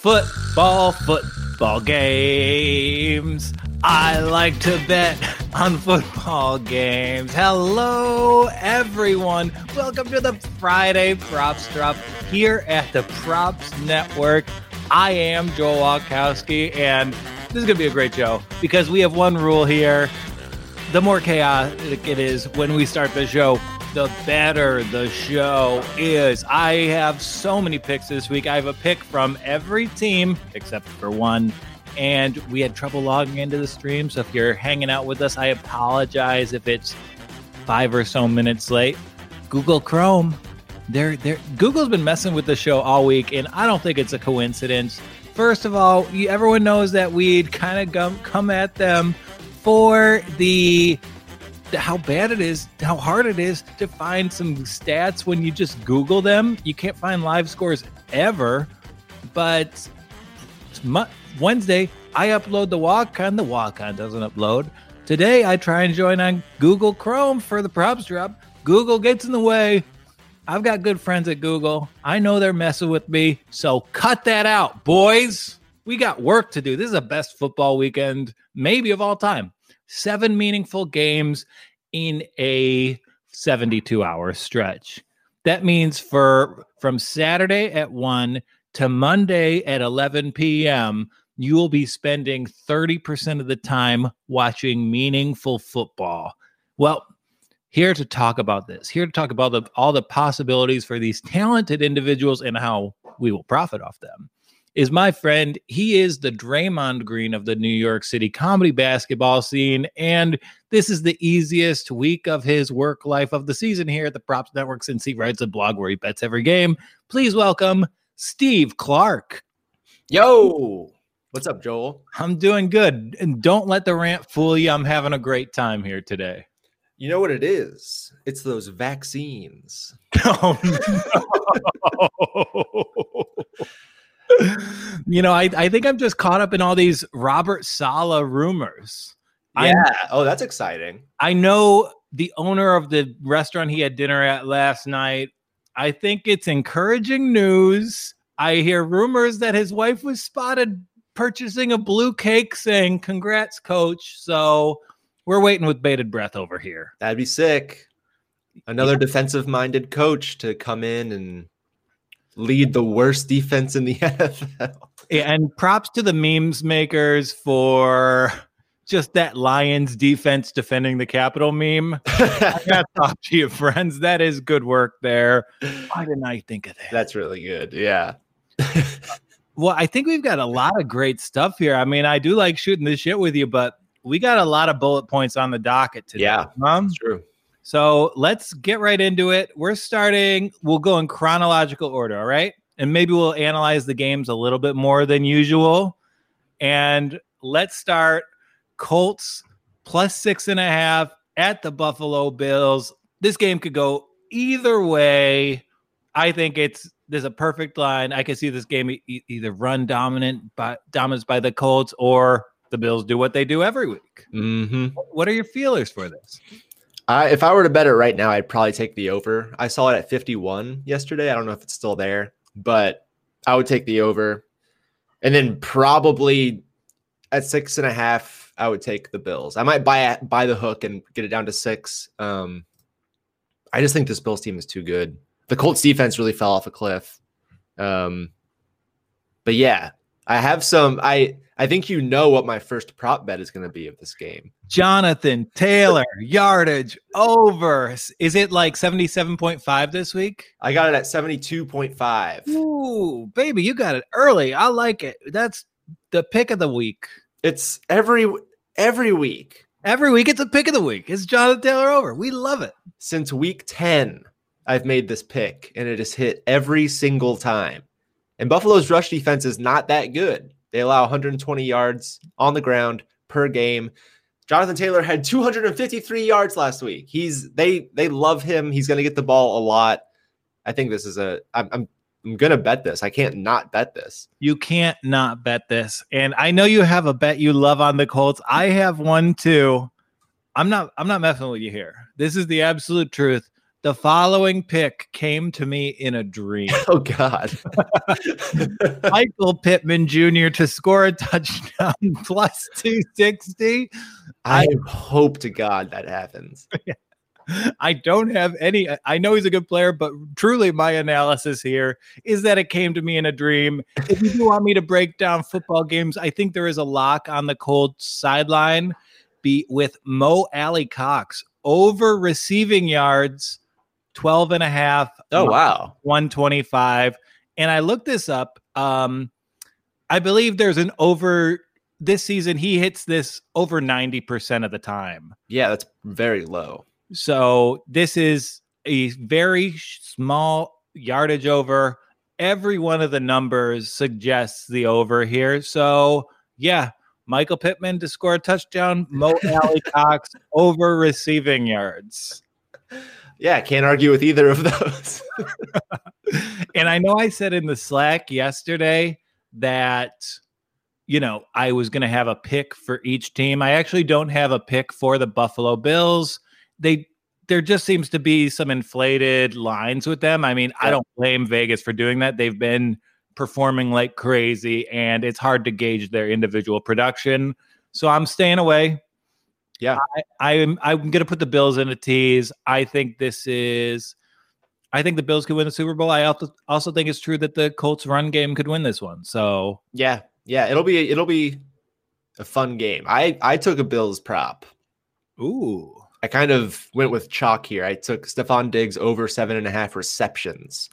Football, football games. I like to bet on football games. Hello, everyone. Welcome to the Friday Props Drop here at the Props Network. I am Joel Walkowski, and this is going to be a great show because we have one rule here. The more chaotic it is when we start the show, the better the show is. I have so many picks this week. I have a pick from every team except for one. And we had trouble logging into the stream. So if you're hanging out with us, I apologize if it's five or so minutes late. Google Chrome, they're, they're, Google's been messing with the show all week, and I don't think it's a coincidence. First of all, everyone knows that we'd kind of come at them for the how bad it is, how hard it is to find some stats when you just Google them. You can't find live scores ever. But Wednesday, I upload the walk on. The walk on doesn't upload. Today, I try and join on Google Chrome for the props drop. Google gets in the way. I've got good friends at Google. I know they're messing with me. So cut that out, boys. We got work to do. This is the best football weekend, maybe of all time seven meaningful games in a 72 hour stretch. That means for from Saturday at 1 to Monday at 11 p.m., you will be spending 30% of the time watching meaningful football. Well, here to talk about this, here to talk about the, all the possibilities for these talented individuals and how we will profit off them is my friend. He is the Draymond Green of the New York City comedy basketball scene. And this is the easiest week of his work life of the season here at the Props Network since he writes a blog where he bets every game. Please welcome Steve Clark. Yo, what's up, Joel? I'm doing good. And don't let the rant fool you. I'm having a great time here today. You know what it is? It's those vaccines. Oh, no. you know, I, I think I'm just caught up in all these Robert Saleh rumors. Yeah. I, oh, that's exciting. I know the owner of the restaurant he had dinner at last night. I think it's encouraging news. I hear rumors that his wife was spotted purchasing a blue cake saying, Congrats, coach. So we're waiting with bated breath over here. That'd be sick. Another yeah. defensive minded coach to come in and lead the worst defense in the NFL. And props to the memes makers for just that Lions defense defending the Capitol meme. I got to talk to you, friends. That is good work there. Why didn't I think of that? That's really good. Yeah. well, I think we've got a lot of great stuff here. I mean, I do like shooting this shit with you, but we got a lot of bullet points on the docket today. Yeah, that's true. So let's get right into it. We're starting, we'll go in chronological order, all right? And maybe we'll analyze the games a little bit more than usual. And let's start Colts plus six and a half at the Buffalo Bills. This game could go either way. I think it's there's a perfect line. I can see this game e- either run dominant by dominance by the Colts or the Bills do what they do every week. Mm-hmm. What are your feelers for this? I, if I were to bet it right now, I'd probably take the over. I saw it at 51 yesterday. I don't know if it's still there, but I would take the over. And then probably at six and a half, I would take the Bills. I might buy buy the hook and get it down to six. Um, I just think this Bills team is too good. The Colts defense really fell off a cliff. Um, but yeah, I have some. I I think you know what my first prop bet is going to be of this game. Jonathan Taylor, yardage over. Is it like 77.5 this week? I got it at 72.5. Ooh, baby, you got it early. I like it. That's the pick of the week. It's every every week. Every week it's a pick of the week. It's Jonathan Taylor over. We love it. Since week 10, I've made this pick and it has hit every single time. And Buffalo's rush defense is not that good. They allow 120 yards on the ground per game. Jonathan Taylor had 253 yards last week. He's they they love him. He's going to get the ball a lot. I think this is a I'm, I'm I'm gonna bet this. I can't not bet this. You can't not bet this. And I know you have a bet you love on the Colts. I have one too. I'm not I'm not messing with you here. This is the absolute truth. The following pick came to me in a dream. Oh God. Michael Pittman Jr. to score a touchdown plus 260. I hope to God that happens. I don't have any. I know he's a good player, but truly, my analysis here is that it came to me in a dream. If you do want me to break down football games, I think there is a lock on the cold sideline be with Mo Alie-Cox over receiving yards 12 and a half. Oh, wow. 125. And I looked this up. Um, I believe there's an over this season, he hits this over 90% of the time. Yeah, that's very low. So this is a very small yardage over. Every one of the numbers suggests the over here. So yeah, Michael Pittman to score a touchdown, Mo Alie-Cox over receiving yards. Yeah, can't argue with either of those. and I know I said in the Slack yesterday that you know, I was going to have a pick for each team. I actually don't have a pick for the Buffalo Bills. They there just seems to be some inflated lines with them. I mean, yeah. I don't blame Vegas for doing that. They've been performing like crazy and it's hard to gauge their individual production. So I'm staying away. Yeah. I, I'm I'm going to put the Bills in a tease. I think this is I think the Bills could win the Super Bowl. I also also think it's true that the Colts run game could win this one. So yeah, yeah, it'll be it'll be a fun game. I I took a Bills prop. Ooh. I kind of went with chalk here. I took Stefon Diggs over seven and a half receptions.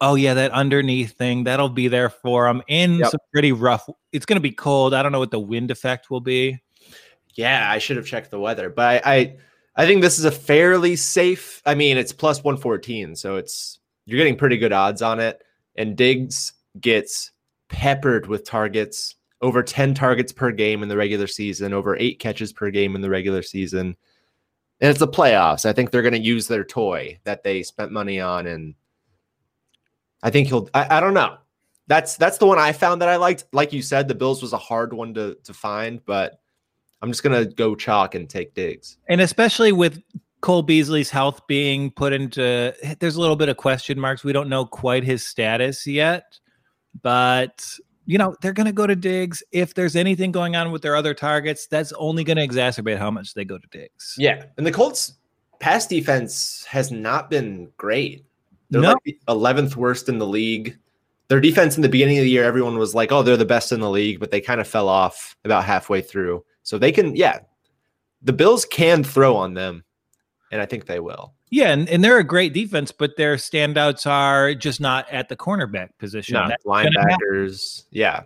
Oh yeah, that underneath thing that'll be there for him in yep. some pretty rough. It's going to be cold. I don't know what the wind effect will be. Yeah, I should have checked the weather, but I, I, I think this is a fairly safe. I mean, it's plus one fourteen, so it's you're getting pretty good odds on it. And Diggs gets peppered with targets, over 10 targets per game in the regular season, over eight catches per game in the regular season. And it's the playoffs. I think they're going to use their toy that they spent money on. And I think he'll, I, I don't know. That's that's the one I found that I liked. Like you said, the Bills was a hard one to to find, but I'm just gonna go chalk and take Diggs. And especially with Cole Beasley's health being put into there's a little bit of question marks. We don't know quite his status yet. But you know, they're going to go to Diggs If there's anything going on with their other targets, that's only going to exacerbate how much they go to Diggs Yeah. And the Colts pass defense has not been great. They're no. like the 11th worst in the league. Their defense in the beginning of the year, everyone was like, oh, they're the best in the league, but they kind of fell off about halfway through. So they can, yeah, the Bills can throw on them, and I think they will. Yeah, and, and they're a great defense, but their standouts are just not at the cornerback position. No, linebackers, yeah.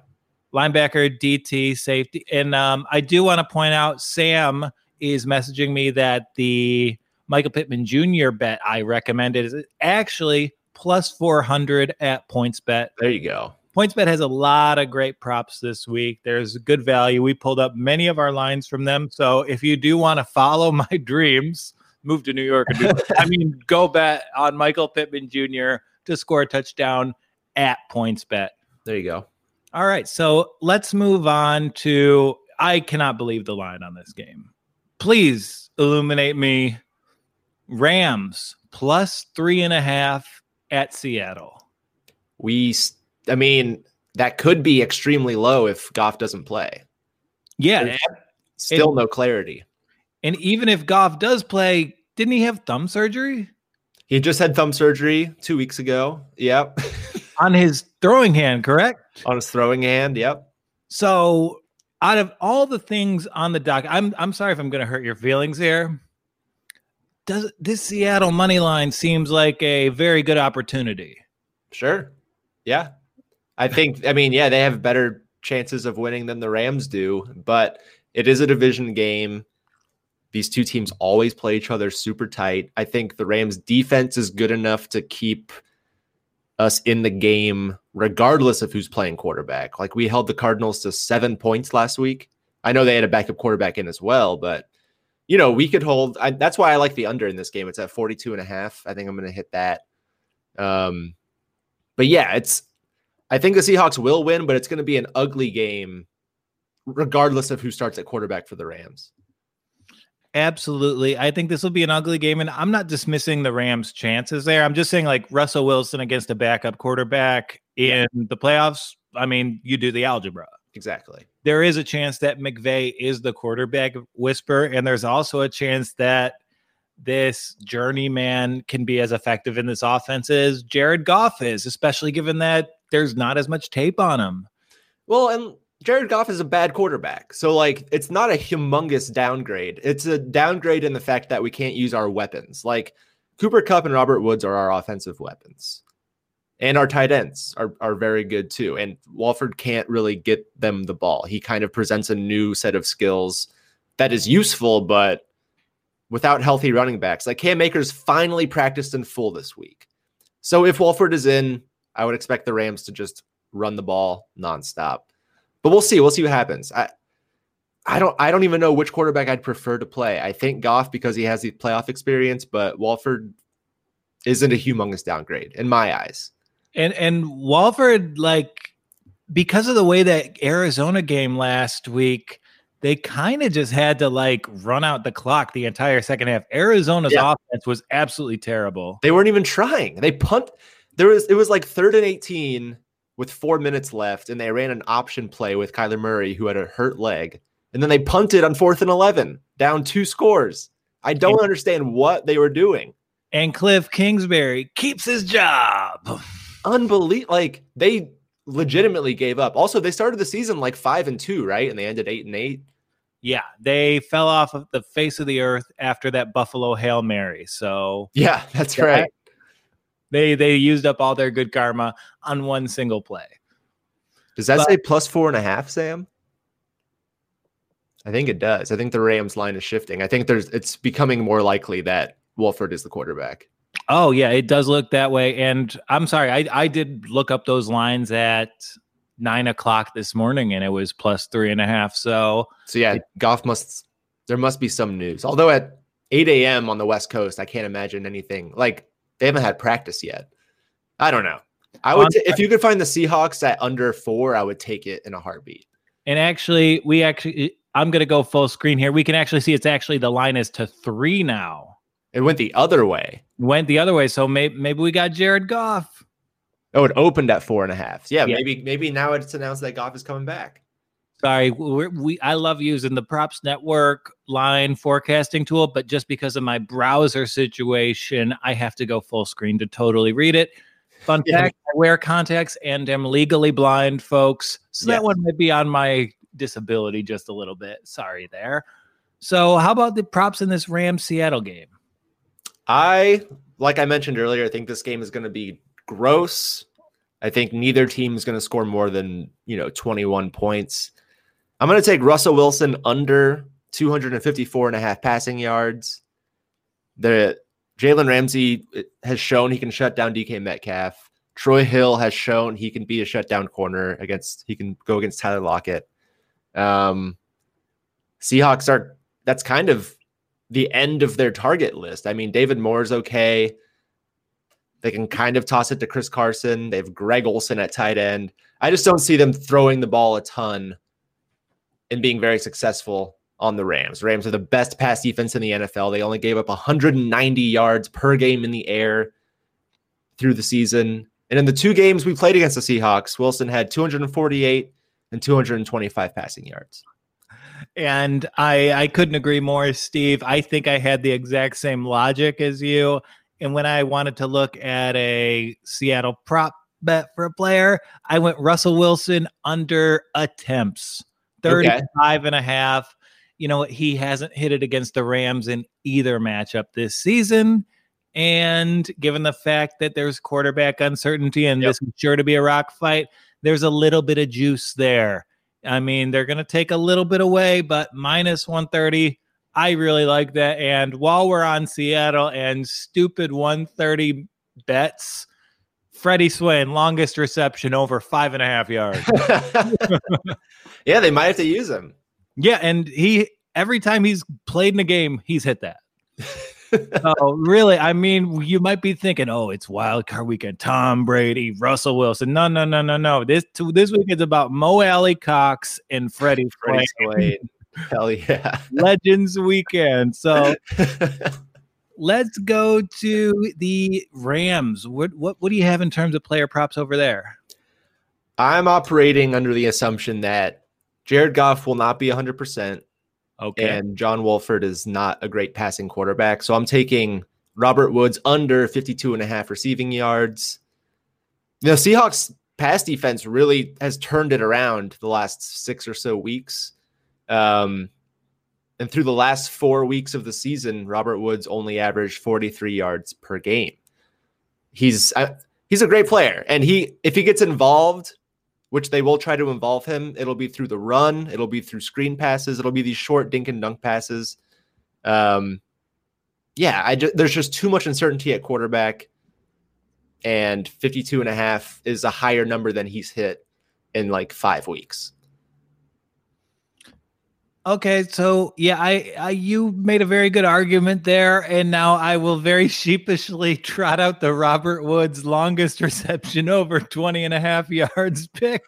Linebacker, DT, safety. And um, I do want to point out Sam is messaging me that the Michael Pittman Jr. bet I recommended is actually plus 400 at PointsBet. There you go. PointsBet has a lot of great props this week. There's good value. We pulled up many of our lines from them. So if you do want to follow my dreams, move to New York and do I mean, go bet on Michael Pittman Jr. to score a touchdown at PointsBet. There you go. All right. So let's move on to I cannot believe the line on this game. Please illuminate me. Rams plus three and a half at Seattle. We, I mean, that could be extremely low if Goff doesn't play. Yeah. still no clarity. And even if Goff does play, didn't he have thumb surgery? He just had thumb surgery two weeks ago. Yep. On his throwing hand, correct? On his throwing hand, yep. So out of all the things on the dock, I'm I'm sorry if I'm gonna hurt your feelings here. Does this Seattle money line seems like a very good opportunity? Sure. Yeah. I think I mean, yeah, they have better chances of winning than the Rams do, but it is a division game. These two teams always play each other super tight. I think the Rams defense is good enough to keep us in the game regardless of who's playing quarterback. Like we held the Cardinals to 7 points last week. I know they had a backup quarterback in as well, but you know, we could hold I, that's why I like the under in this game. It's at 42 and a half. I think I'm going to hit that. Um but yeah, it's I think the Seahawks will win, but it's going to be an ugly game regardless of who starts at quarterback for the Rams. Absolutely. I think this will be an ugly game. And I'm not dismissing the Rams' chances there. I'm just saying, like, Russell Wilson against a backup quarterback in yeah. the playoffs. I mean, you do the algebra. Exactly. There is a chance that McVay is the quarterback whisper. And there's also a chance that this journeyman can be as effective in this offense as Jared Goff is, especially given that there's not as much tape on him. Well, and Jared Goff is a bad quarterback. So, like, it's not a humongous downgrade. It's a downgrade in the fact that we can't use our weapons. Like, Cooper Kupp and Robert Woods are our offensive weapons. And our tight ends are, are very good too. And Wolford can't really get them the ball. He kind of presents a new set of skills that is useful, but without healthy running backs. Like Cam Akers finally practiced in full this week. So if Wolford is in, I would expect the Rams to just run the ball nonstop. But we'll see. We'll see what happens. I I don't I don't even know which quarterback I'd prefer to play. I think Goff because he has the playoff experience, but Wolford isn't a humongous downgrade in my eyes. And and Wolford, like because of the way that Arizona game last week, they kind of just had to like run out the clock the entire second half. Arizona's yeah. offense was absolutely terrible. They weren't even trying. They punt. There was it was like third and eighteen with four minutes left, and they ran an option play with Kyler Murray, who had a hurt leg. And then they punted on fourth and 11, down two scores. I don't and, understand what they were doing. And Cliff Kingsbury keeps his job. Unbelievable. Like they legitimately gave up. Also, they started the season like five and two, right? And they ended eight and eight. Yeah, they fell off of the face of the earth after that Buffalo Hail Mary. So yeah, that's right. They they used up all their good karma on one single play. Does that but, say plus four and a half, Sam? I think it does. I think the Rams line is shifting. I think there's it's becoming more likely that Wolford is the quarterback. Oh yeah, it does look that way. And I'm sorry, I I did look up those lines at nine o'clock this morning, and it was plus three and a half. So so yeah, it, Goff must there must be some news. Although at 8 a.m. on the West Coast, I can't imagine anything like they haven't had practice yet. I don't know. I would t- if you could find the Seahawks at under four, I would take it in a heartbeat. And actually, we actually, I'm going to go full screen here. We can actually see it's actually the line is to three now. It went the other way. Went the other way. So maybe maybe we got Jared Goff. Oh, it opened at four and a half. Yeah, yeah. maybe maybe now it's announced that Goff is coming back. Sorry, we I love using the Props Network line forecasting tool, but just because of my browser situation, I have to go full screen to totally read it. Fun yeah. fact: I wear contacts and am legally blind, folks. So yes. that one might be on my disability just a little bit. Sorry there. So, how about the props in this ram Seattle game? I, like I mentioned earlier, I think this game is going to be gross. I think neither team is going to score more than, you know, 21 points. I'm going to take Russell Wilson under 254 and a half passing yards. The Jalen Ramsey has shown he can shut down DK Metcalf. Troy Hill has shown he can be a shutdown corner against he can go against Tyler Lockett. Um, Seahawks are that's kind of the end of their target list. I mean, David Moore is okay. They can kind of toss it to Chris Carson. They have Greg Olsen at tight end. I just don't see them throwing the ball a ton and being very successful on the Rams. Rams are the best pass defense in the NFL. They only gave up 190 yards per game in the air through the season. And in the two games we played against the Seahawks, Wilson had 248 and 225 passing yards. And I I couldn't agree more, Steve. I think I had the exact same logic as you. And when I wanted to look at a Seattle prop bet for a player, I went Russell Wilson under attempts. 35 okay. and a half. You know, he hasn't hit it against the Rams in either matchup this season. And given the fact that there's quarterback uncertainty and yep. this is sure to be a rock fight, there's a little bit of juice there. I mean, they're going to take a little bit away, but minus 130, I really like that. And while we're on Seattle and stupid 130 bets, Freddie Swain, longest reception over five and a half yards. yeah, they might have to use him. Yeah, and he every time he's played in a game, he's hit that. so really, I mean, you might be thinking, "Oh, it's wild card weekend." Tom Brady, Russell Wilson. No, no, no, no, no. This this week is about Mo Alie-Cox and Freddie, Freddie Swain. Hell yeah. Legends weekend. So let's go to the Rams. What what what do you have in terms of player props over there? I'm operating under the assumption that Jared Goff will not be 100%. Okay. And John Wolford is not a great passing quarterback. So I'm taking Robert Woods under 52 and a half receiving yards. The Seahawks pass defense really has turned it around the last six or so weeks. Um, and through the last four weeks of the season, Robert Woods only averaged 43 yards per game. He's uh, he's a great player, and he if he gets involved, which they will try to involve him, it'll be through the run, it'll be through screen passes, it'll be these short dink and dunk passes. Um, yeah, I just, there's just too much uncertainty at quarterback, and 52 and a half is a higher number than he's hit in like five weeks. Okay, so yeah, I, I you made a very good argument there, and now I will very sheepishly trot out the Robert Woods longest reception over 20 and a half yards pick.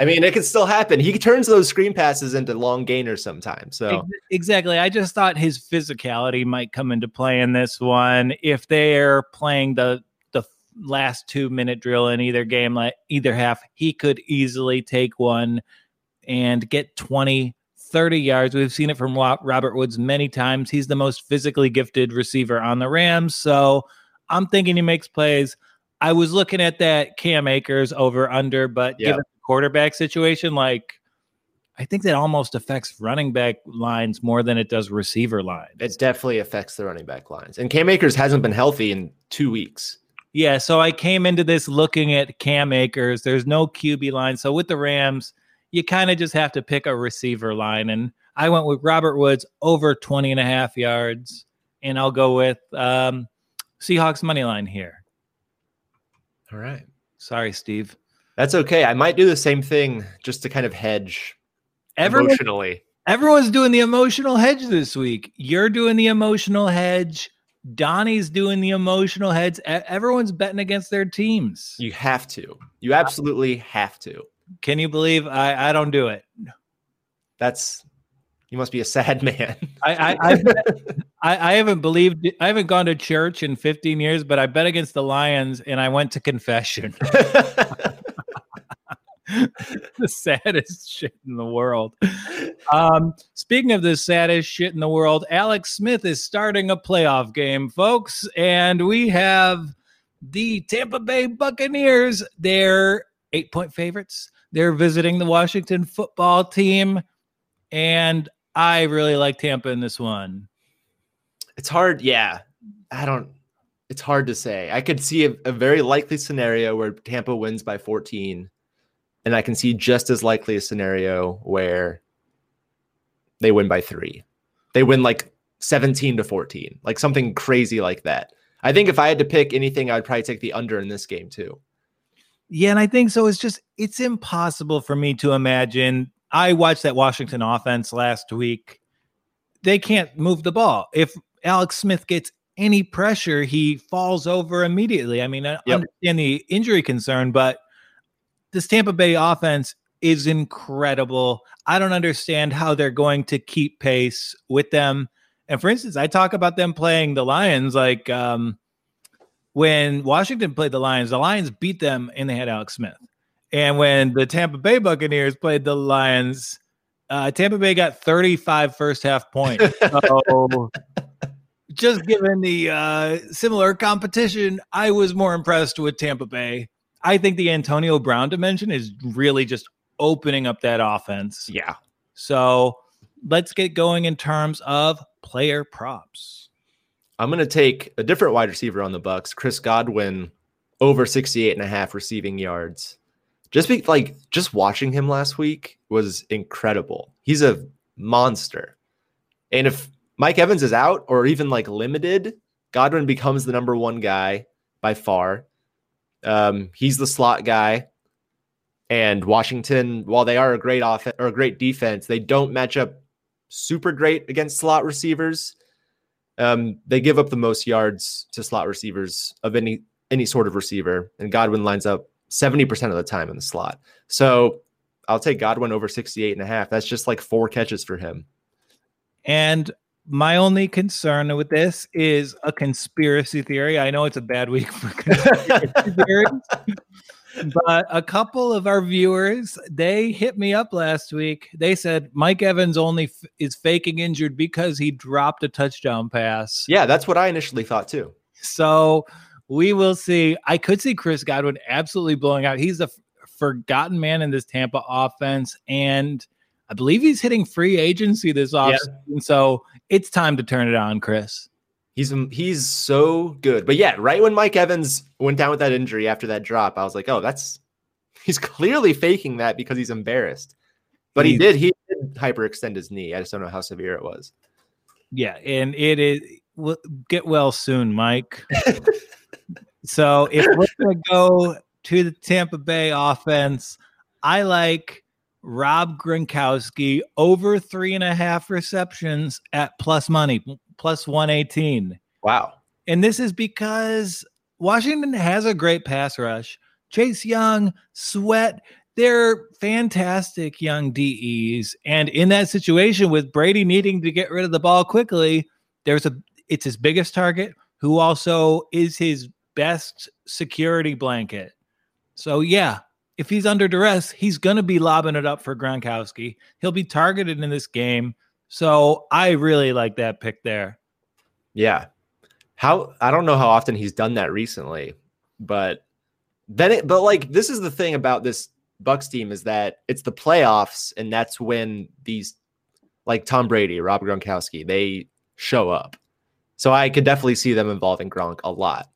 I mean, it can still happen. He turns those screen passes into long gainers sometimes. So exactly, I just thought his physicality might come into play in this one if they're playing the the last two minute drill in either game, like either half. He could easily take one and get 20 30 yards. We've seen it from Robert Woods many times. He's the most physically gifted receiver on the Rams. So I'm thinking he makes plays. I was looking at that Cam Akers over under, but given the quarterback situation, like I think that almost affects running back lines more than it does receiver lines. It definitely affects the running back lines. And Cam Akers hasn't been healthy in two weeks. Yeah, so I came into this looking at Cam Akers. There's no QB line. So with the Rams, you kind of just have to pick a receiver line. And I went with Robert Woods over 20 and a half yards. And I'll go with um, Seahawks money line here. All right. Sorry, Steve. That's okay. I might do the same thing just to kind of hedge Everyone, emotionally. Everyone's doing the emotional hedge this week. You're doing the emotional hedge. Donnie's doing the emotional heads. Everyone's betting against their teams. You have to. You absolutely have to. Can you believe I, I don't do it? That's you must be a sad man. I, I, I, I haven't believed I haven't gone to church in 15 years, but I bet against the Lions and I went to confession. the saddest shit in the world. Um, speaking of the saddest shit in the world, Alex Smith is starting a playoff game, folks, and we have the Tampa Bay Buccaneers. They're eight point favorites. They're visiting the Washington football team. And I really like Tampa in this one. It's hard. Yeah. I don't, it's hard to say. I could see a, a very likely scenario where Tampa wins by 14. And I can see just as likely a scenario where they win by three. They win like 17 to 14, like something crazy like that. I think if I had to pick anything, I'd probably take the under in this game too. Yeah, and I think so. It's just it's impossible for me to imagine. I watched that Washington offense last week. They can't move the ball. If Alex Smith gets any pressure, he falls over immediately. I mean, I yep. understand the injury concern, but this Tampa Bay offense is incredible. I don't understand how they're going to keep pace with them. And for instance, I talk about them playing the Lions like um, when Washington played the Lions, the Lions beat them and they had Alex Smith. And when the Tampa Bay Buccaneers played the Lions, uh, Tampa Bay got 35 first half points. So just given the uh, similar competition, I was more impressed with Tampa Bay. I think the Antonio Brown dimension is really just opening up that offense. Yeah. So let's get going in terms of player props. I'm going to take a different wide receiver on the Bucks, Chris Godwin, over 68 and a half receiving yards. Just be like just watching him last week was incredible. He's a monster. And if Mike Evans is out or even like limited, Godwin becomes the number one guy by far. Um, he's the slot guy. And Washington, while they are a great offense or a great defense, they don't match up super great against slot receivers. Um, they give up the most yards to slot receivers of any any sort of receiver, and Godwin lines up 70% of the time in the slot. So I'll take Godwin over 68 and a half. That's just like four catches for him. And my only concern with this is a conspiracy theory. I know it's a bad week for conspiracy theories, but a couple of our viewers they hit me up last week. They said Mike Evans only f- is faking injured because he dropped a touchdown pass. Yeah, that's what I initially thought too. So we will see. I could see Chris Godwin absolutely blowing out. He's the f- forgotten man in this Tampa offense, and I believe he's hitting free agency this offseason. So it's time to turn it on, Chris. He's he's so good. But yeah, right when Mike Evans went down with that injury after that drop, I was like, oh, that's he's clearly faking that because he's embarrassed. But he He's- did he did hyperextend his knee. I just don't know how severe it was. Yeah, and it is get well soon, Mike. so if we're gonna go to the Tampa Bay offense, I like Rob Gronkowski over three and a half receptions at plus money, plus one eighteen. Wow. And this is because Washington has a great pass rush. Chase Young, Sweat, they're fantastic young DEs. And in that situation with Brady needing to get rid of the ball quickly, there's a it's his biggest target, who also is his best security blanket. So yeah, if he's under duress, he's gonna be lobbing it up for Gronkowski. He'll be targeted in this game. So I really like that pick there. Yeah. How I don't know how often he's done that recently, but then it but like this is the thing about this Bucks team is that it's the playoffs and that's when these like Tom Brady, Rob Gronkowski, they show up. So I could definitely see them involving Gronk a lot.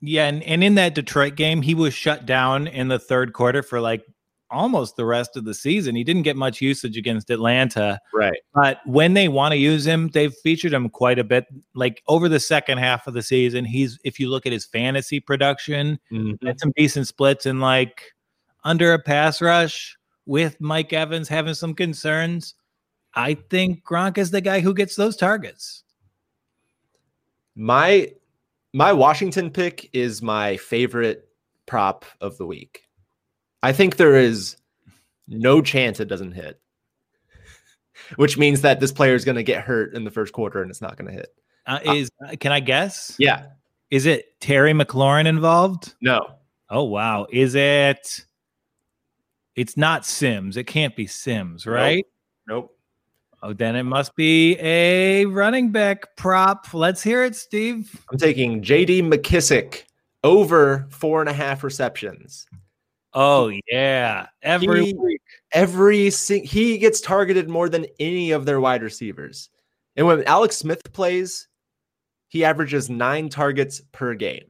Yeah, and, and in that Detroit game, he was shut down in the third quarter for like almost the rest of the season. He didn't get much usage against Atlanta, Right. but when they want to use him, they've featured him quite a bit. Like over the second half of the season, he's if you look at his fantasy production, mm-hmm. had some decent splits and like under a pass rush with Mike Evans having some concerns. I think Gronk is the guy who gets those targets. My my Washington pick is my favorite prop of the week. I think there is no chance it doesn't hit. Which means that this player is going to get hurt in the first quarter and it's not going to hit. Uh, is can I guess? Yeah. Is it Terry McLaurin involved? No. Oh wow. Is it it's not Sims. It can't be Sims, right? Nope. Oh, then it must be a running back prop. Let's hear it, Steve. I'm taking JD McKissic over four and a half receptions. Oh yeah. Every He- week. Every sing- he gets targeted more than any of their wide receivers. And when Alex Smith plays, he averages nine targets per game.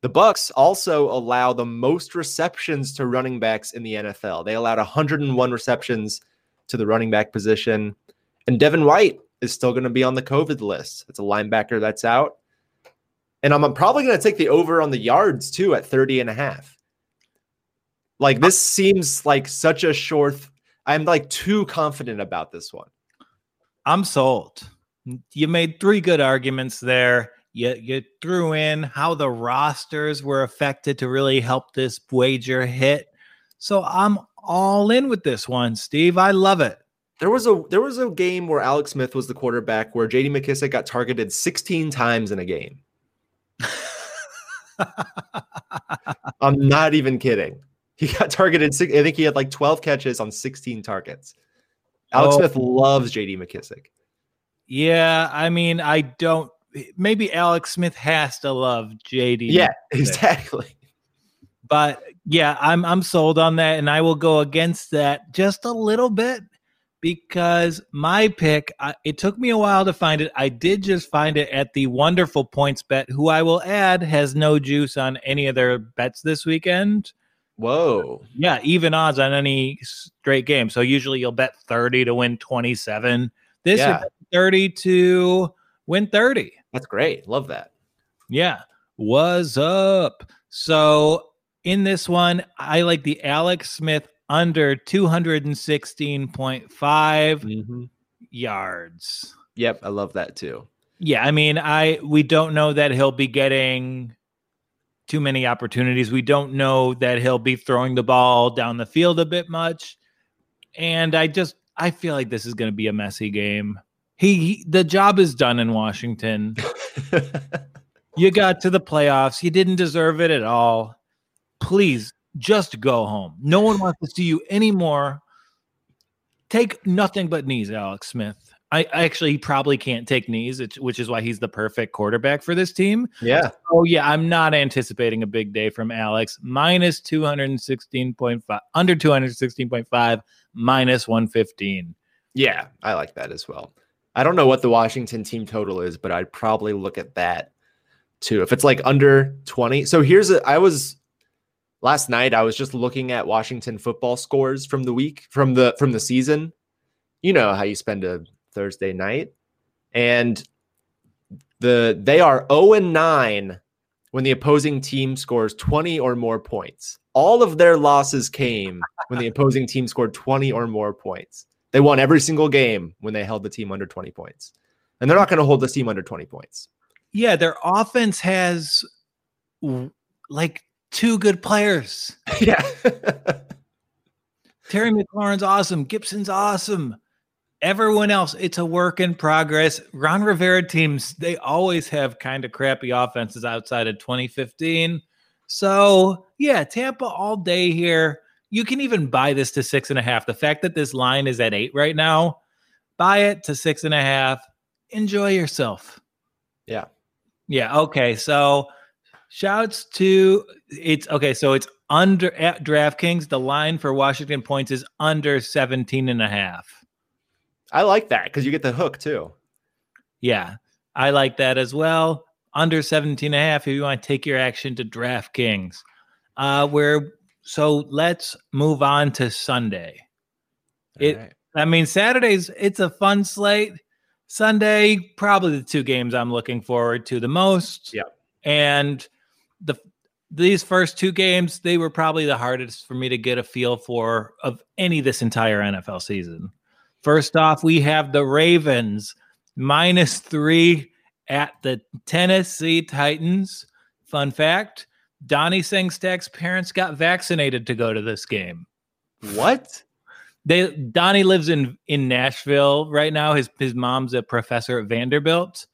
The Bucks also allow the most receptions to running backs in the NFL. They allowed 101 receptions to the running back position. And Devin White is still going to be on the COVID list. It's a linebacker that's out. And I'm probably going to take the over on the yards too at 30 and a half. Like this seems like such a short. I'm like too confident about this one. I'm sold. You made three good arguments there. You you threw in how the rosters were affected to really help this wager hit. So I'm all in with this one, Steve. I love it. There was a there was a game where Alex Smith was the quarterback where JD McKissic got targeted 16 times in a game. I'm not even kidding. He got targeted. six- I think he had like 12 catches on 16 targets. Alex Oh. Smith loves JD McKissic. Yeah, I mean, I don't. Maybe Alex Smith has to love JD. Yeah, exactly. but yeah, I'm I'm sold on that, and I will go against that just a little bit because my pick. I, it took me a while to find it. I did just find it at the wonderful PointsBet, who I will add has no juice on any of their bets this weekend. Whoa. Yeah, even odds on any straight game. So usually you'll bet 30 to win 27. This Yeah. you're 30 to win 30. That's great. Love that. Yeah. Was up. So in this one, I like the Alex Smith under 216.5 Mhm. yards. Yep, I love that too. Yeah, I mean, I we don't know that he'll be getting too many opportunities. We don't know that he'll be throwing the ball down the field a bit much. And I just I feel like this is going to be a messy game. He the job is done in Washington. you got to the playoffs. You didn't deserve it at all. Please just go home. No one wants to see you anymore. Take nothing but knees, Alex Smith. I, actually probably can't take knees, which is why he's the perfect quarterback for this team. Yeah. Oh yeah, I'm not anticipating a big day from Alex. Minus 216.5, under 216.5, minus 115. Yeah, I like that as well. I don't know what the Washington team total is, but I'd probably look at that too. If it's like under 20. So here's a I was last night I was just looking at Washington football scores from the week from the from the season. You know how you spend a Thursday night. And the they are 0 and 9 when the opposing team scores 20 or more points. All of their losses came when the opposing team scored 20 or more points. They won every single game when they held the team under 20 points. And they're not going to hold the team under 20 points. Yeah, their offense has like two good players. Yeah. Terry McLaurin's awesome. Gibson's awesome. Everyone else, it's a work in progress. Ron Rivera teams, they always have kind of crappy offenses outside of 2015. So, yeah, Tampa all day here you can even buy this to six and a half. The fact that this line is at eight right now, buy it to six and a half. Enjoy yourself. Yeah. Yeah. Okay. So shouts to it's okay. So it's under at DraftKings. The line for Washington points is under 17 and a half. I like that because you get the hook too. Yeah. I like that as well. Under 17 and a half if you want to take your action to DraftKings. Uh, where so let's move on to Sunday. All it right. I mean Saturdays it's a fun slate. Sunday probably the two games I'm looking forward to the most. Yeah. And the these first two games they were probably the hardest for me to get a feel for of any this entire NFL season. First off, we have the Ravens minus 3 at the Tennessee Titans. Fun fact, Donnie Sangstag's parents got vaccinated to go to this game. What? They Donnie lives in in Nashville right now. His his mom's a professor at Vanderbilt.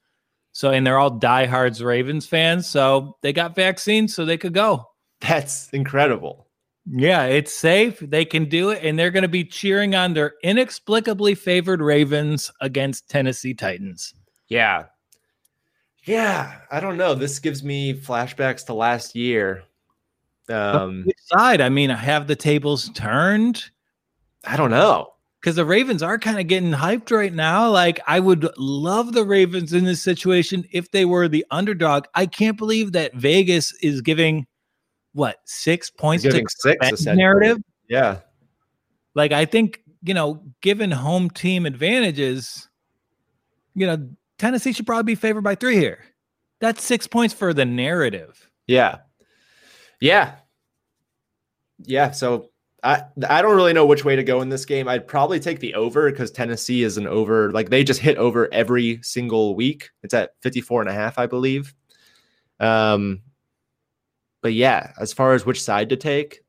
So and they're all diehards Ravens fans. So they got vaccines so they could go. That's incredible. Yeah, it's safe. They can do it, and they're going to be cheering on their inexplicably favored Ravens against Tennessee Titans. Yeah, yeah, I don't know. This gives me flashbacks to last year. Um, side? I mean, I have the tables turned? I don't know. Because the Ravens are kind of getting hyped right now. Like, I would love the Ravens in this situation if they were the underdog. I can't believe that Vegas is giving what six points to six narrative. Yeah. Like, I think, you know, given home team advantages, you know, Tennessee should probably be favored by three here. That's six points for the narrative. Yeah. Yeah. Yeah. So I I don't really know which way to go in this game. I'd probably take the over because Tennessee is an over. Like they just hit over every single week. It's at 54 and a half, I believe. Um but yeah, as far as which side to take,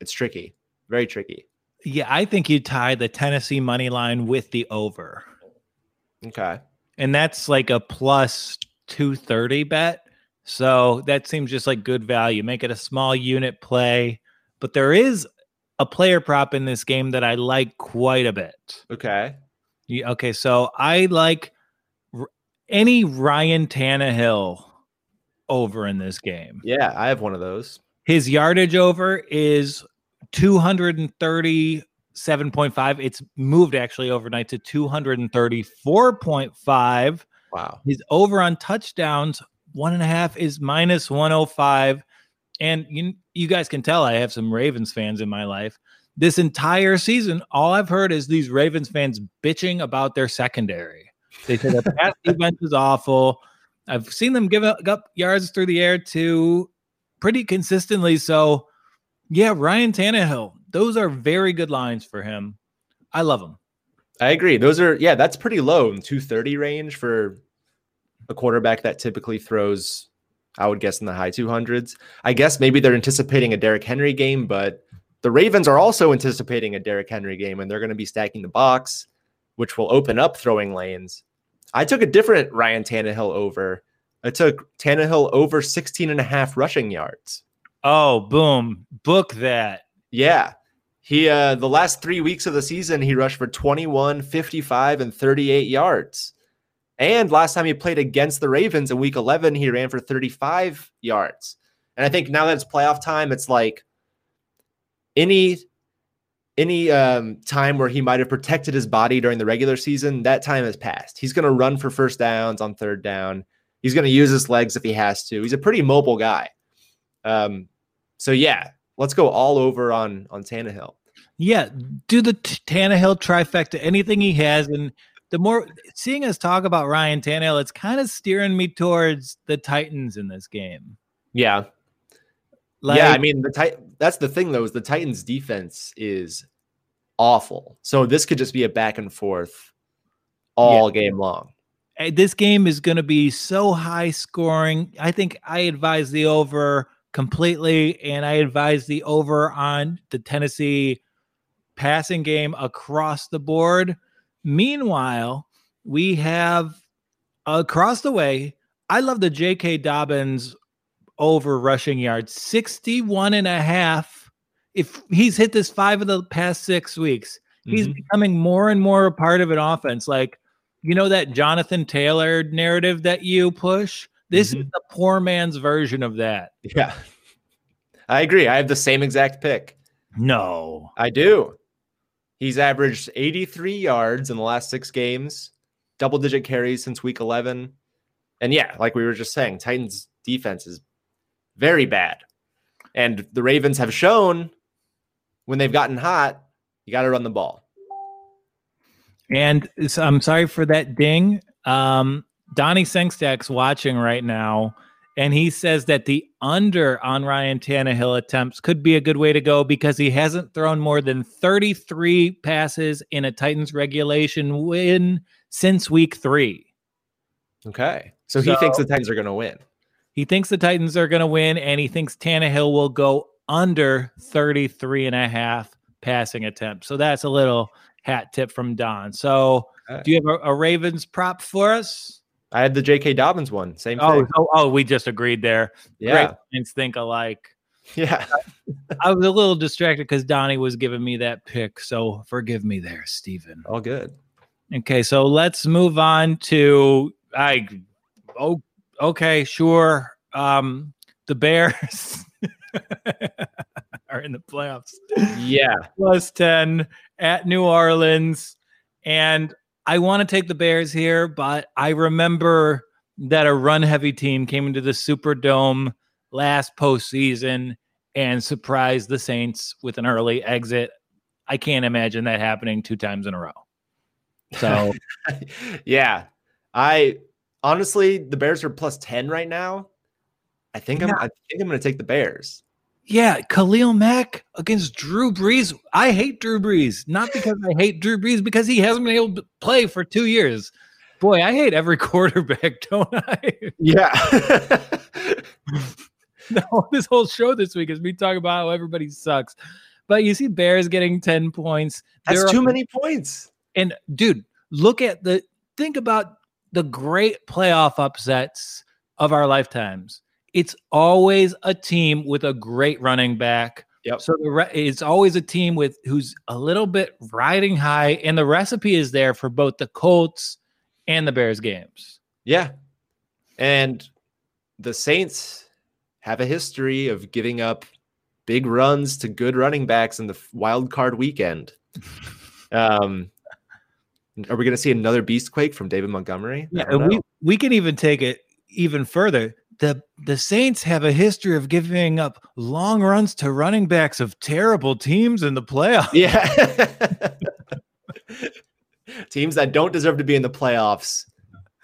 it's tricky. Very tricky. Yeah, I think you tie the Tennessee money line with the over. Okay. And that's like a plus 230 bet. So that seems just like good value. Make it a small unit play. But there is a player prop in this game that I like quite a bit. Okay. Yeah, okay. So I like r- any Ryan Tannehill over in this game. Yeah, I have one of those. His yardage over is 237.5. It's moved actually overnight to 234.5. Wow. His over on touchdowns, one and a half is minus 105. And you, you guys can tell I have some Ravens fans in my life. This entire season, all I've heard is these Ravens fans bitching about their secondary. They say the pass defense is awful. I've seen them give up yards through the air too pretty consistently. So, yeah, Ryan Tannehill, those are very good lines for him. I love them. I agree. Those are yeah, that's pretty low in 230 range for a quarterback that typically throws I would guess in the high 200s. I guess maybe they're anticipating a Derrick Henry game, but the Ravens are also anticipating a Derrick Henry game and they're going to be stacking the box. which will open up throwing lanes. I took a different Ryan Tannehill over. I took Tannehill over 16 and a half rushing yards. Oh, boom. Book that. Yeah. He uh the last 3 weeks of the season he rushed for 21, 55 and 38 yards. And last time he played against the Ravens in week 11 he ran for 35 yards. And I think now that it's playoff time it's like any any um, time where he might have protected his body during the regular season, that time has passed. He's going to run for first downs on third down. He's going to use his legs if he has to. He's a pretty mobile guy. Um, so yeah, let's go all over on on Tannehill. Yeah, do the t- Tannehill trifecta. Anything he has, and the more seeing us talk about Ryan Tannehill, it's kind of steering me towards the Titans in this game. Yeah, like, yeah. I mean, the tit- That's the thing, though, is the Titans' defense is awful. So this could just be a back and forth all yeah. game long. This game is going to be so high scoring. I think I advise the over completely, and I advise the over on the Tennessee passing game across the board. Meanwhile, we have across the way, I love the J.K. Dobbins over rushing yards 61 and a half. If he's hit this five of the past six weeks, he's mm-hmm. becoming more and more a part of an offense. Like, you know, that Jonathan Taylor narrative that you push? This mm-hmm. is the poor man's version of that. Yeah. I agree. I have the same exact pick. No, I do. He's averaged 83 yards in the last six games, double digit carries since week 11. And yeah, like we were just saying, Titans defense is very bad. And the Ravens have shown when they've gotten hot, you got to run the ball. And so I'm sorry for that ding. Um, Donnie Sengstak's watching right now, and he says that the under on Ryan Tannehill attempts could be a good way to go because he hasn't thrown more than 33 passes in a Titans regulation win since week three. Okay. So, so he thinks the Titans are going to win. He thinks the Titans are going to win, and he thinks Tannehill will go under 33 and a half passing attempts. So that's a little hat tip from Don. So uh, do you have a, a, Ravens prop for us? I had the J.K. Dobbins one. Same oh, thing. Oh, oh, we just agreed there. Yeah. Great think alike. Yeah. I was a little distracted because Donnie was giving me that pick. So forgive me there, Stephen. All good. Okay. So let's move on to I oh okay, sure. Um, the Bears are in the playoffs. Yeah. Plus 10 at New Orleans. And I want to take the Bears here, but I remember that a run heavy team came into the Superdome last postseason and surprised the Saints with an early exit. I can't imagine that happening two times in a row. So, yeah, I honestly, the Bears are plus 10 right now. I think yeah. I'm I think I'm gonna take the Bears. Yeah, Khalil Mack against Drew Brees. I hate Drew Brees, not because I hate Drew Brees, because he hasn't been able to play for two years. Boy, I hate every quarterback, don't I? Yeah. no, this whole show this week is me talking about how everybody sucks. But you see Bears getting 10 points. That's too many points. And dude, look at the think about the great playoff upsets of our lifetimes. It's always a team with a great running back. Yep. So the re- it's always a team with who's a little bit riding high, and the recipe is there for both the Colts and the Bears games. Yeah, and the Saints have a history of giving up big runs to good running backs in the wild card weekend. Um, are we going to see another beast quake from David Montgomery? Yeah, and we we can even take it even further. The the Saints have a history of giving up long runs to running backs of terrible teams in the playoffs. Yeah. teams that don't deserve to be in the playoffs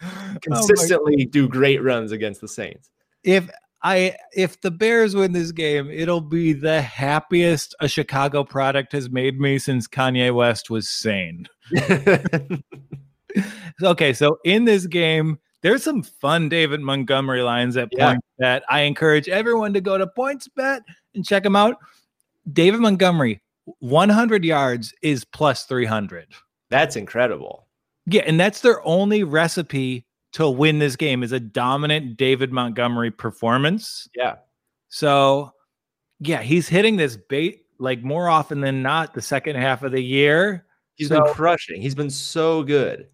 oh consistently oh do great runs against the Saints. If I if the Bears win this game, it'll be the happiest a Chicago product has made me since Kanye West was sane. okay, so in this game, there's some fun David Montgomery lines at yeah. point bet. I encourage everyone to go to PointsBet and check them out. David Montgomery, 100 yards is plus 300. That's incredible. Yeah, and that's their only recipe to win this game is a dominant David Montgomery performance. Yeah. So, yeah, he's hitting this bait like more often than not the second half of the year. He's So- been crushing. He's been so good.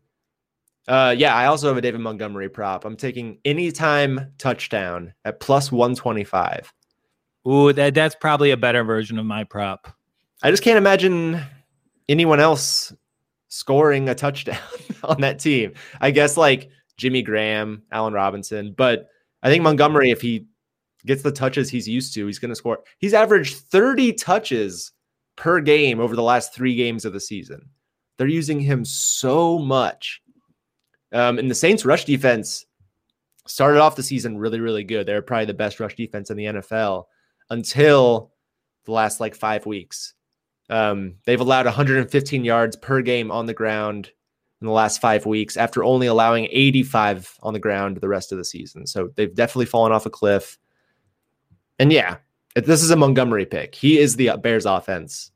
Uh, yeah, I also have a David Montgomery prop. I'm taking anytime touchdown at plus 125. Ooh, that that's probably a better version of my prop. I just can't imagine anyone else scoring a touchdown on that team. I guess like Jimmy Graham, Allen Robinson, but I think Montgomery, if he gets the touches he's used to, he's going to score. He's averaged 30 touches per game over the last three games of the season. They're using him so much. Um, and the Saints rush defense started off the season really, really good. They're probably the best rush defense in the NFL until the last like five weeks. Um, they've allowed 115 yards per game on the ground in the last five weeks after only allowing 85 on the ground the rest of the season. So they've definitely fallen off a cliff. And yeah, this is a Montgomery pick. He is the uh, Bears offense.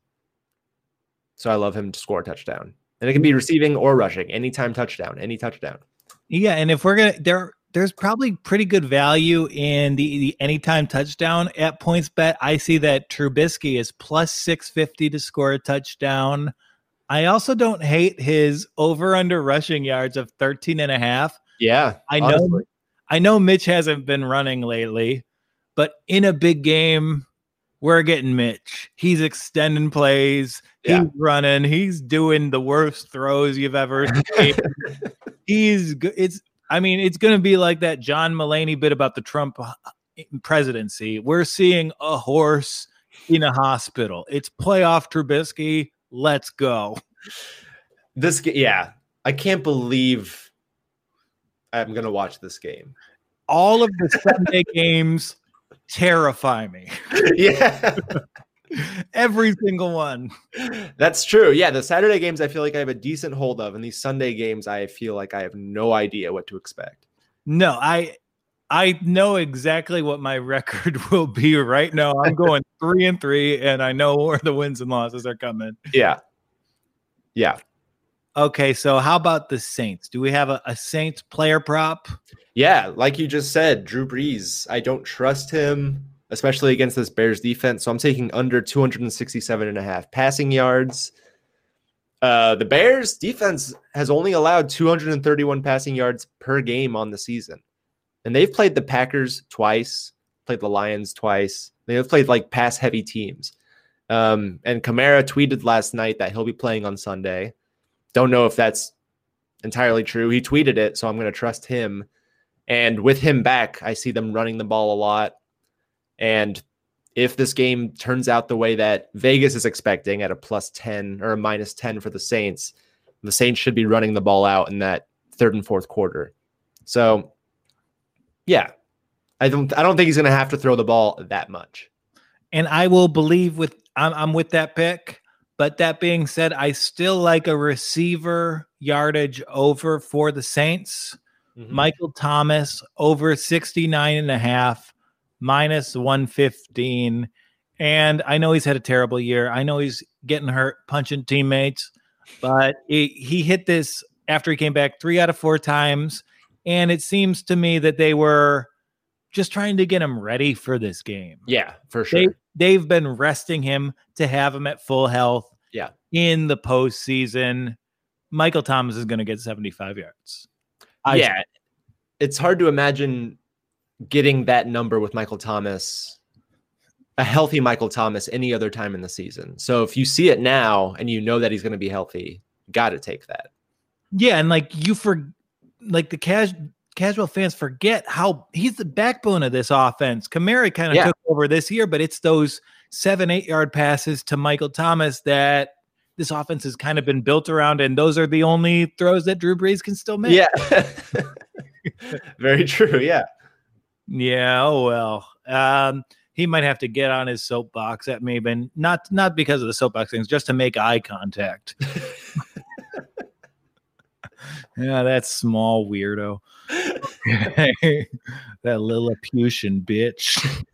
So I love him to score a touchdown. And it can be receiving or rushing, anytime touchdown, any touchdown. Yeah, and if we're gonna there there's probably pretty good value in the, the anytime touchdown at PointsBet. I see that Trubisky is plus 650 to score a touchdown. I also don't hate his over under rushing yards of 13 and a half. Yeah. I know honestly. I know Mitch hasn't been running lately, but in a big game, we're getting Mitch. He's extending plays. Yeah. He's running. He's doing the worst throws you've ever seen. he's it's. I mean, it's going to be like that John Mulaney bit about the Trump uh, presidency. We're seeing a horse in a hospital. It's playoff Trubisky. Let's go. This, yeah, I can't believe I'm to watch this game. All of the Sunday games terrify me. yeah. Every single one. That's true. Yeah, the Saturday games I feel like I have a decent hold of, and these Sunday games I feel like I have no idea what to expect. No, I I know exactly what my record will be right now. I'm going three and three, and I know where the wins and losses are coming. Yeah, yeah, Okay, so how about the Saints? Do we have a, a Saints player prop? yeah. Like you just said, Drew Brees. I don't trust him, especially against this Bears defense. So I'm taking under 267 and a half passing yards. Uh, the Bears defense has only allowed 231 passing yards per game on the season. And they've played the Packers twice, played the Lions twice. They have played like pass heavy teams. Um, and Kamara tweeted last night that he'll be playing on Sunday. Don't know if that's entirely true. He tweeted it, so I'm going to trust him. And with him back, I see them running the ball a lot. And if this game turns out the way that Vegas is expecting at a plus 10 or a minus 10 for the Saints, the Saints should be running the ball out in that third and fourth quarter. So, yeah, I don't I don't think he's going to have to throw the ball that much. And I will believe with I'm, I'm with that pick. But that being said, I still like a receiver yardage over for the Saints. Mm-hmm. Michael Thomas over 69 and a half, minus 115. And I know he's had a terrible year. I know he's getting hurt punching teammates, but he, he hit this after he came back three out of four times. And it seems to me that they were just trying to get him ready for this game. Yeah, for sure. they've been resting him to have him at full health. Yeah. In the postseason, Michael Thomas is going to get 75 yards. I- yeah, it's hard to imagine getting that number with Michael Thomas, a healthy Michael Thomas, any other time in the season. So if you see it now and you know that he's going to be healthy, got to take that. Yeah, and like you for like the cas- casual fans forget how he's the backbone of this offense. Kamara kind of Yeah. took over this year, but it's those seven, eight yard passes to Michael Thomas that this offense has kind of been built around, and those are the only throws that Drew Brees can still make. Yeah. Very true. Yeah. Yeah. Oh well. Um, he might have to get on his soapbox at me, but not not because of the soapbox things, just to make eye contact. yeah, that small weirdo. that Lilliputian bitch.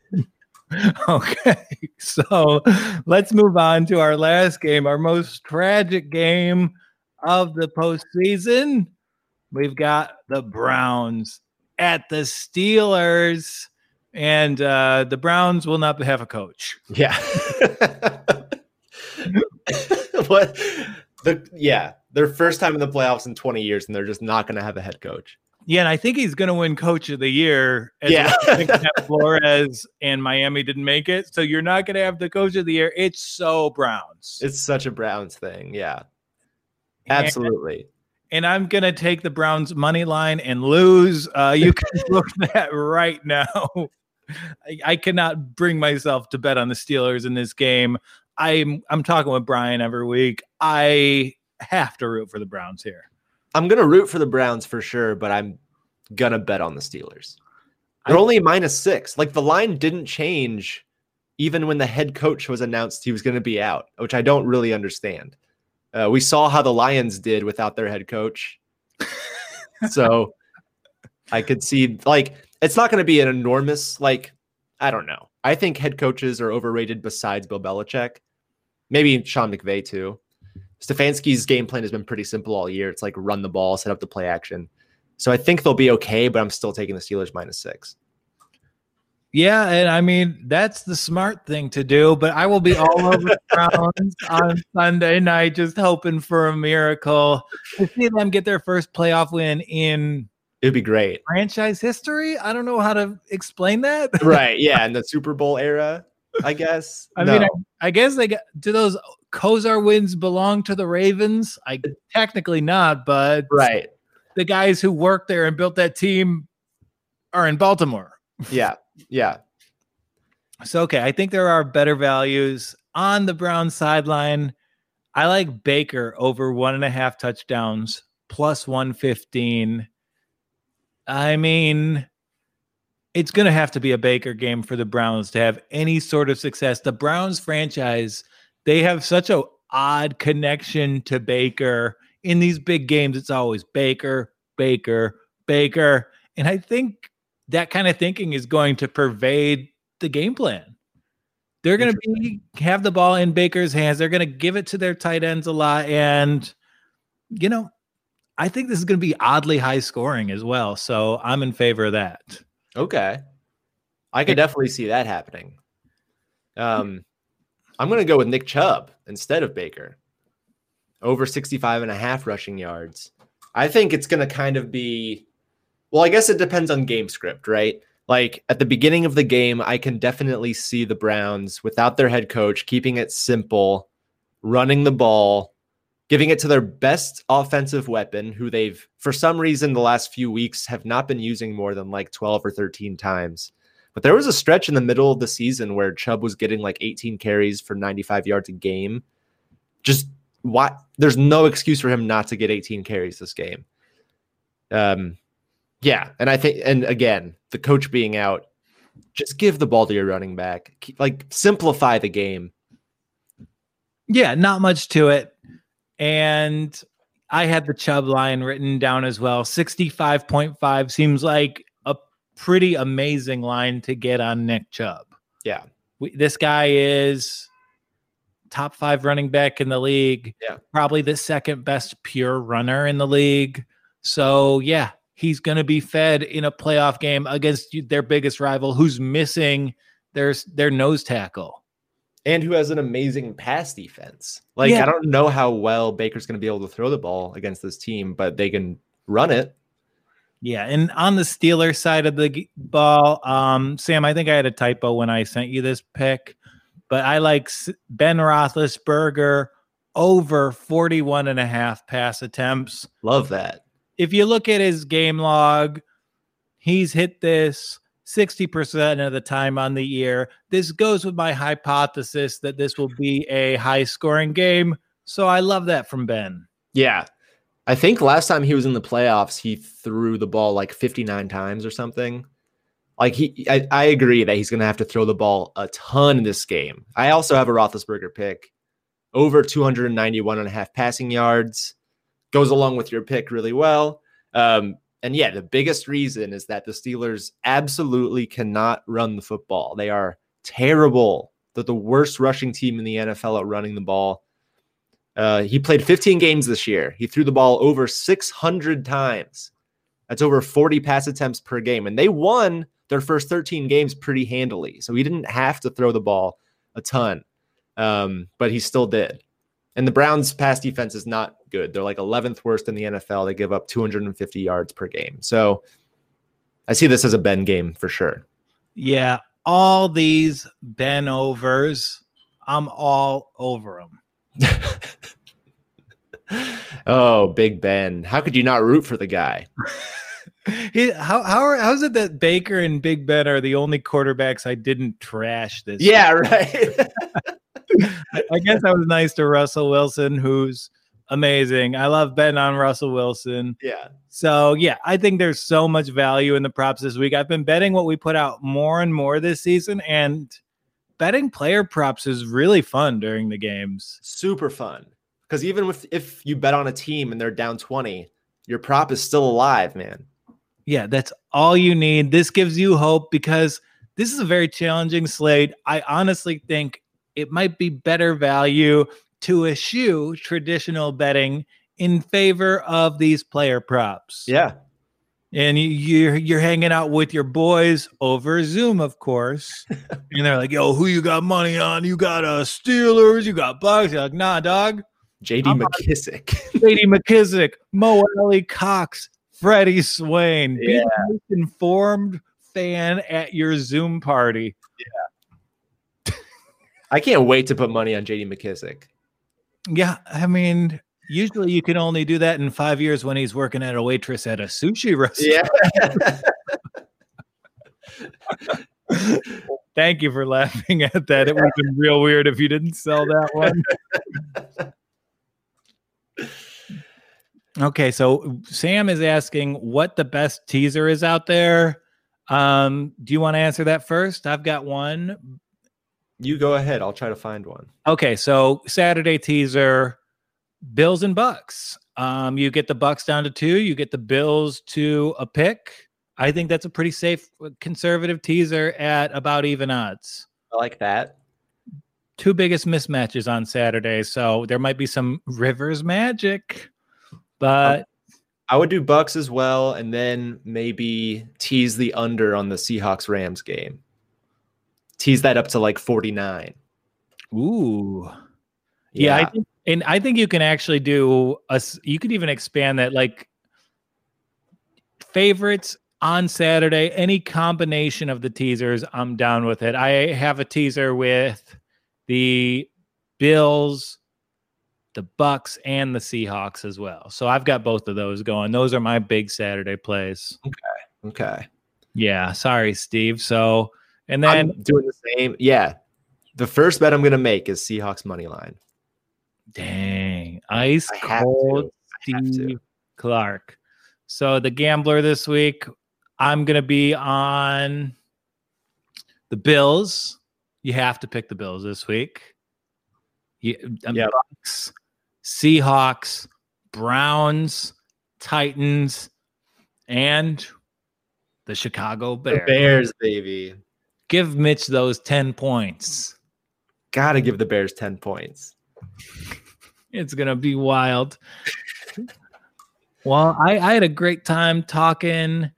okay, so let's move on to our last game, our most tragic game of the postseason. We've got the Browns at the Steelers, and uh, the Browns will not have a coach. Yeah. what the yeah, their first time in the playoffs in 20 years, and they're just not going to have a head coach. Yeah, and I think he's going to win Coach of the Year. yeah, Flores and Miami didn't make it, so you're not going to have the Coach of the Year. It's so Browns. It's such a Browns thing. Yeah, absolutely. And, and I'm going to take the Browns money line and lose. Uh, you can look that right now. I, I cannot bring myself to bet on the Steelers in this game. I'm I'm talking with Brian every week. I have to root for the Browns here. I'm gonna root for the Browns for sure, but I'm gonna bet on the Steelers. They're I, only minus six. Like the line didn't change even when the head coach was announced he was going to be out, which I don't really understand. Uh, we saw how the Lions did without their head coach, so I could see like it's not going to be an enormous like I don't know. I think head coaches are overrated besides Bill Belichick, maybe Sean McVay too. Stefanski's game plan has been pretty simple all year. It's like run the ball, set up the play action. So I think they'll be okay, but I'm still taking the Steelers minus six. Yeah, and I mean that's the smart thing to do. But I will be all over the Browns on Sunday night, just hoping for a miracle to see them get their first playoff win in It'd be great. Franchise history? I don't know how to explain that. right. Yeah. In the Super Bowl era, I guess. I no. mean, I, I, guess they got do those Kosar wins belong to the Ravens? I technically not, but right. The guys who worked there and built that team are in Baltimore. Yeah. Yeah. So okay, I think there are better values on the Brown sideline. I like Baker over one and a half touchdowns plus 115 I mean, it's going to have to be a Baker game for the Browns to have any sort of success. The Browns franchise, they have such a odd connection to Baker. In these big games, it's always Baker, Baker, Baker. And I think that kind of thinking is going to pervade the game plan. They're going to be have the ball in Baker's hands. They're going to give it to their tight ends a lot and you know, I think this is going to be oddly high scoring as well. So I'm in favor of that. Okay. I could definitely see that happening. Um, I'm going to go with Nick Chubb instead of Baker. Over 65 and a half rushing yards. I think it's going to kind of be, well, I guess it depends on game script, right? Like at the beginning of the game, I can definitely see the Browns without their head coach keeping it simple, running the ball, giving it to their best offensive weapon, who they've, for some reason, the last few weeks have not been using more than like 12 or 13 times. But there was a stretch in the middle of the season where Chubb was getting like 18 carries for 95 yards a game. Just why there's no excuse for him not to get 18 carries this game. Um, yeah, and I think, and again, the coach being out, just give the ball to your running back. Like simplify the game. Yeah, not much to it. And I had the Chubb line written down as well. 65.5 seems like pretty amazing line to get on Nick Chubb. Yeah. We, this guy is top five running back in the league. Yeah. Probably the second best pure runner in the league. So, yeah, he's going to be fed in a playoff game against their biggest rival who's missing their, their nose tackle and who has an amazing pass defense. Like yeah. I don't know how well Baker's going to be able to throw the ball against this team, but they can run it. Yeah, and on the Steelers side of the ball, um, Sam, I think I had a typo when I sent you this pick, but I like Ben Roethlisberger over 41 and a half pass attempts. Love that. If you look at his game log, he's hit this 60% of the time on the year. This goes with my hypothesis that this will be a high scoring game. So I love that from Ben. Yeah. I think last time he was in the playoffs, he threw the ball like 59 times or something. Like he, I, I agree that he's going to have to throw the ball a ton in this game. I also have a Roethlisberger pick over 291 and a half passing yards. Goes along with your pick really well. Um, and yeah, the biggest reason is that the Steelers absolutely cannot run the football. They are terrible. They're the worst rushing team in the NFL at running the ball. Uh, he played 15 games this year. He threw the ball over 600 times. That's over 40 pass attempts per game. And they won their first 13 games pretty handily. So he didn't have to throw the ball a ton, um, but he still did. And the Browns' pass defense is not good. They're like 11th worst in the NFL. They give up 250 yards per game. So I see this as a Ben game for sure. Yeah. All these Ben overs, I'm all over them. oh, Big Ben. How could you not root for the guy? he, how how are, how is it that Baker and Big Ben are the only quarterbacks I didn't trash this? Yeah, right. I, I guess I was nice to Russell Wilson, who's amazing. I love betting on Russell Wilson. Yeah. So yeah, I think there's so much value in the props this week. I've been betting what we put out more and more this season, and betting player props is really fun during the games. Super fun. Because even if if you bet on a team and they're down 20, your prop is still alive, man. Yeah, that's all you need. This gives you hope because this is a very challenging slate. I honestly think it might be better value to eschew traditional betting in favor of these player props. Yeah. And you, you're you're hanging out with your boys over Zoom, of course. and they're like, "Yo, who you got money on? You got uh Steelers? You got Bucs?" You're like, "Nah, dog." J.D. I'm McKissic. J.D. McKissic, Mo Alie-Cox, Freddie Swain. Be the informed fan at your Zoom party. Yeah. I can't wait to put money on J.D. McKissic. Yeah, I mean, usually you can only do that in five years when he's working at a waitress at a sushi restaurant. Yeah. Thank you for laughing at that. It would have been real weird if you didn't sell that one. okay, so Sam is asking what the best teaser is out there. Um, do you want to answer that first? I've got one. you go ahead. I'll try to find one. Okay, so Saturday teaser, Bills and Bucs. Um, you get the Bucs down to two, you get the Bills to a pick. I think that's a pretty safe conservative teaser at about even odds. I like that. Two biggest mismatches on Saturday, so there might be some Rivers magic, but I would do Bucs as well, and then maybe tease the under on the Seahawks Rams game. Tease that up to like 49. ooh, yeah, I think, and I think you can actually do a. You could even expand that, like favorites on Saturday. Any combination of the teasers, I'm down with it. I have a teaser with the Bills, the Bucs, and the Seahawks as well. So I've got both of those going. Those are my big Saturday plays. okay. Okay. Yeah, sorry, Steve. So and then I'm doing the same. Yeah. The first bet I'm going to make is Seahawks money line. dang, ice cold to. I have to. Steve Clark. So the gambler this week, I'm gonna be on the Bills. You have to pick the Bills this week. You, um, Yep. Bucs, Seahawks, Browns, Titans, and the Chicago The Bears. Bears, baby. Give Mitch those 10 points. Got to give the Bears 10 points. It's gonna be wild. well, I, I had a great time talking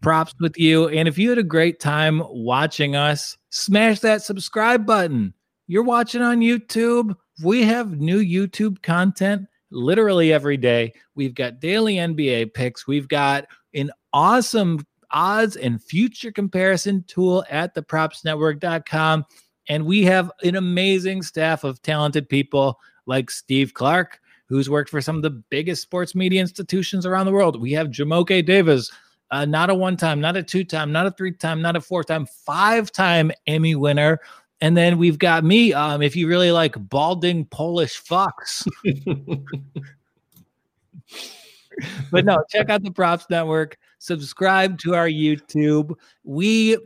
props with you. And if you had a great time watching us, smash that subscribe button. You're watching on YouTube. We have new YouTube content literally every day. We've got daily NBA picks. We've got an awesome odds and future comparison tool at thepropsnetwork.com. And we have an amazing staff of talented people like Steve Clark, who's worked for some of the biggest sports media institutions around the world. We have Jamoke Davis, uh, not a one time, not a two time, not a three time, not a four time, five time Emmy winner. And then we've got me. Um, if you really like balding Polish fucks, but no, check out the Props Network. Subscribe to our YouTube. We,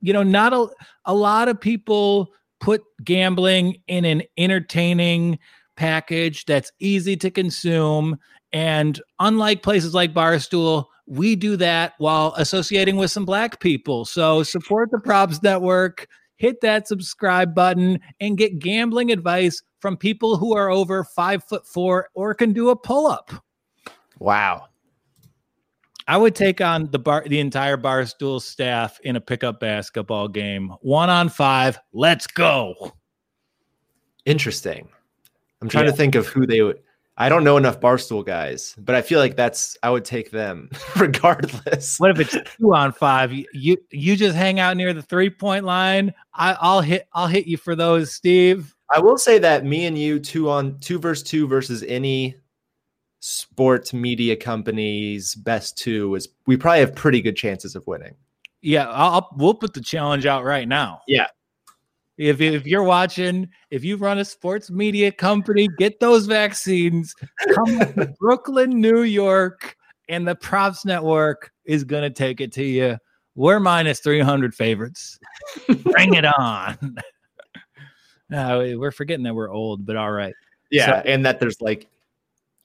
you know, not a, a lot of people put gambling in an entertaining package that's easy to consume. And unlike places like Barstool, we do that while associating with some black people. So support the Props Network. hit that subscribe button, and get gambling advice from people who are over five foot four or can do a pull up. Wow. I would take on the bar, the entire Barstool staff in a pickup basketball game, one on five. Let's go. Interesting. I'm trying Yeah. to think of who they would. I don't know enough Barstool guys, but I feel like that's I would take them regardless. What if it's two on five? You you, you just hang out near the three point line. I, I'll hit I'll hit you for those, Steve. I will say that me and you two on two versus two versus any sports media company's best two is we probably have pretty good chances of winning. Yeah, I'll, I'll we'll put the challenge out right now. Yeah. If if you're watching, if you run a sports media company, get those vaccines. Come to Brooklyn, New York, and the Props Network is gonna take it to you. We're minus 300 favorites. Bring it on. no, we're forgetting that we're old, but all right. Yeah, So- and that there's like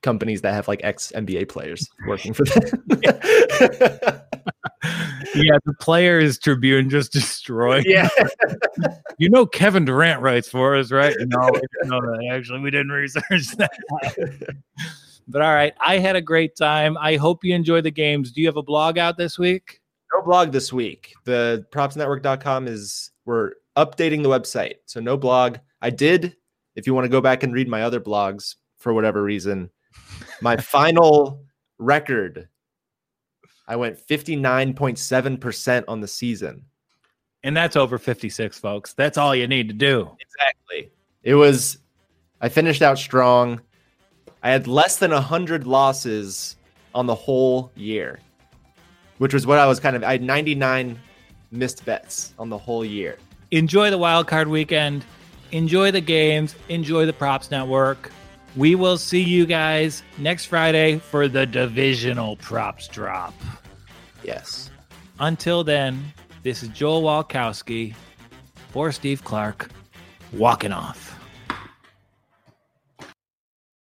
companies that have like ex NBA players working for them. Yeah, the Players Tribune just destroyed. yeah. You know Kevin Durant writes for us, right? No, we didn't know that. Actually, we didn't research that. but all right, I had a great time. I hope you enjoy the games. Do you have a blog out this week? No blog this week. The propsnetwork.com is we're updating the website. So no blog. I did, if you want to go back and read my other blogs for whatever reason, my final record, I went 59.7% on the season. And that's over 56, folks. That's all you need to do. Exactly. It was I finished out strong. I had less than 100 losses on the whole year, which was what I was kind of I had 99 missed bets on the whole year. Enjoy the wild card weekend. Enjoy the games. Enjoy the props network. We will see you guys next Friday for the divisional props drop. Yes. Until then, this is Joel Walkowski for Steve Clark, walking off.